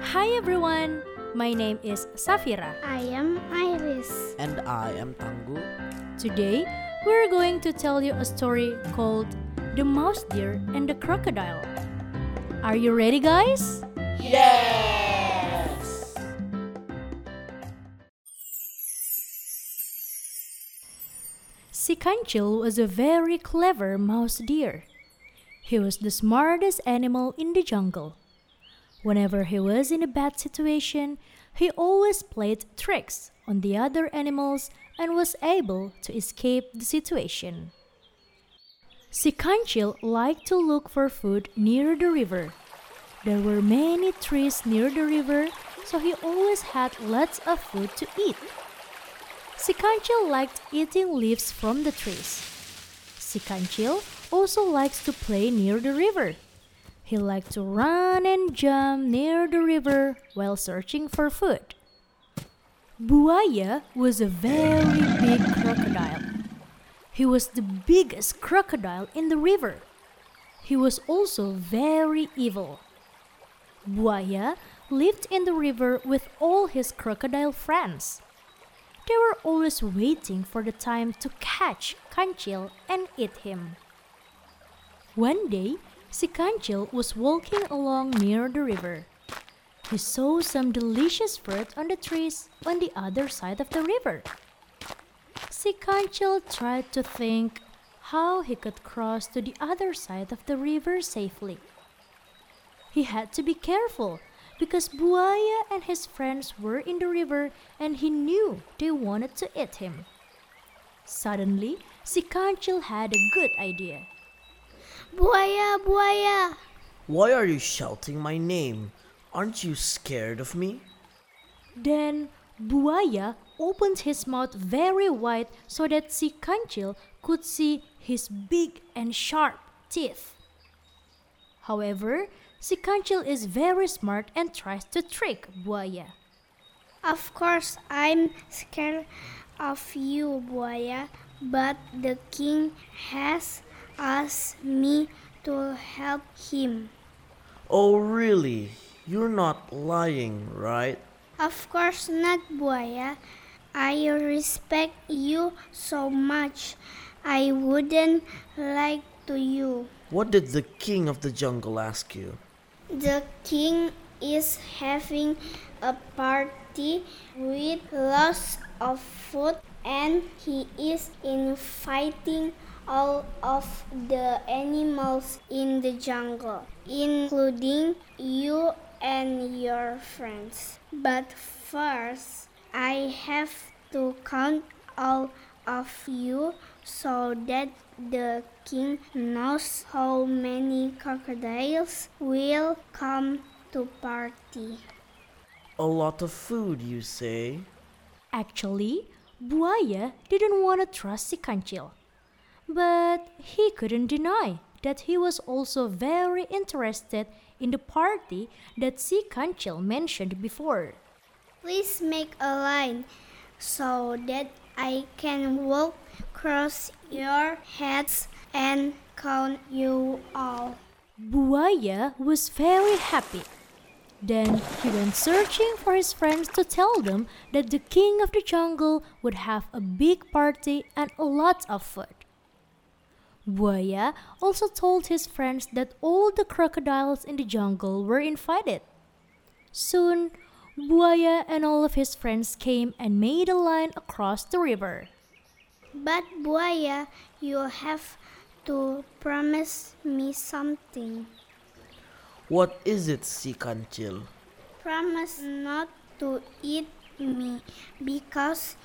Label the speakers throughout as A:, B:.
A: Hi everyone, my name is Safira.
B: I am Iris.
C: And I am Tanggu.
A: Today, we're going to tell you a story called The Mouse Deer and the Crocodile. Are you ready, guys?
C: Yes!
A: Sikanchil was a very clever mouse deer. He was the smartest animal in the jungle. Whenever he was in a bad situation, he always played tricks on the other animals and was able to escape the situation. Sikanchil liked to look for food near the river. There were many trees near the river, so he always had lots of food to eat. Sikanchil liked eating leaves from the trees. Sikanchil also likes to play near the river. He liked to run and jump near the river while searching for food. Buaya was a very big crocodile. He was the biggest crocodile in the river. He was also very evil. Buaya lived in the river with all his crocodile friends. They were always waiting for the time to catch Kanchil and eat him. One day, Sikanchil was walking along near the river. He saw some delicious fruit on the trees on the other side of the river. Sikanchil tried to think how he could cross to the other side of the river safely. He had to be careful because Buaya and his friends were in the river and he knew they wanted to eat him. Suddenly, Sikanchil had a good idea.
B: Buaya, buaya.
C: Why are you shouting my name? Aren't you scared of me?
A: Then Buaya opened his mouth very wide so that Sikanchil could see his big and sharp teeth. However, Sikanchil is very smart and tries to trick Buaya.
B: Of course, I'm scared of you, buaya, but the king has asked me to help him.
C: Oh, really? You're not lying, right?
B: Of course not, buaya. Eh? I respect you so much. I wouldn't lie to you.
C: What did the king of the jungle ask you?
B: The king is having a party with lots of food and he is inviting all of the animals in the jungle, including you and your friends. But first, I have to count all of you so that the king knows how many crocodiles will come to party.
C: A lot of food, you say?
A: Actually, Buaya didn't want to trust Sikanchil. But he couldn't deny that he was also very interested in the party that Sikanchil mentioned before.
B: Please make a line so that I can walk across your heads and count you all.
A: Buaya was very happy. Then he went searching for his friends to tell them that the king of the jungle would have a big party and a lot of food. Buaya also told his friends that all the crocodiles in the jungle were invited. Soon, Buaya and all of his friends came and made a line across the river.
B: But Buaya, you have to promise me something.
C: What is it, Sikanchil?
B: Promise not to eat me because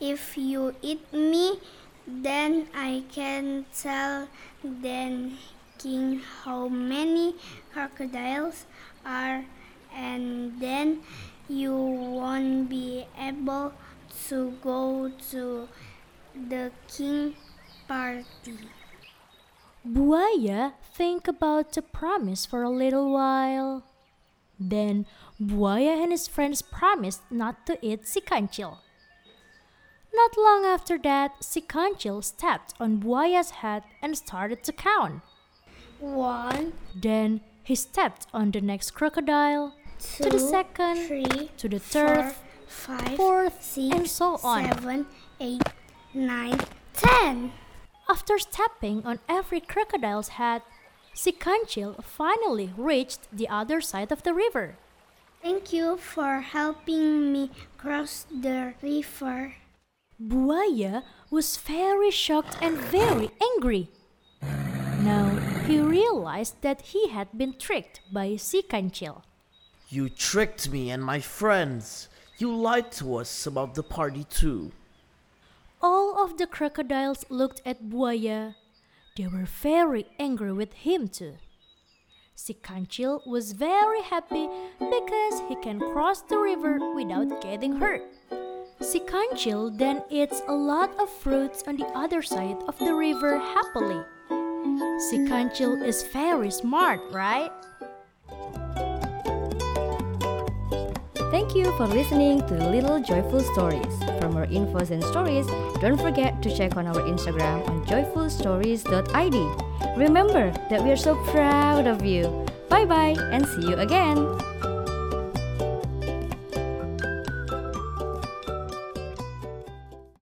B: if you eat me, then I can tell the king how many crocodiles are, and then you won't be able to go to the king party.
A: Buaya think about the promise for a little while. Then Buaya and his friends promised not to eat Sikanchil. Not long after that, Sikanchil stepped on Buaya's head and started to count.
B: One,
A: Then he stepped on the next crocodile,
B: two,
A: to the second,
B: three,
A: to the third,
B: four, five,
A: fourth,
B: six,
A: and so on.
B: seven, eight, nine, ten.
A: After stepping on every crocodile's head, Sikanchil finally reached the other side of the river.
B: Thank you for helping me cross the river.
A: Buaya was very shocked and very angry. Now he realized that he had been tricked by Sikanchil.
C: You tricked me and my friends. You lied to us about the party too.
A: All of the crocodiles looked at Buaya. They were very angry with him too. Sikanchil was very happy because he can cross the river without getting hurt. Sikanchil then eats a lot of fruits on the other side of the river happily. Sikanchil is very smart, right?
D: Thank you for listening to Little Joyful Stories. For more infos and stories, don't forget to check on our Instagram on joyfulstories.id. Remember that we are so proud of you. Bye bye and see you again.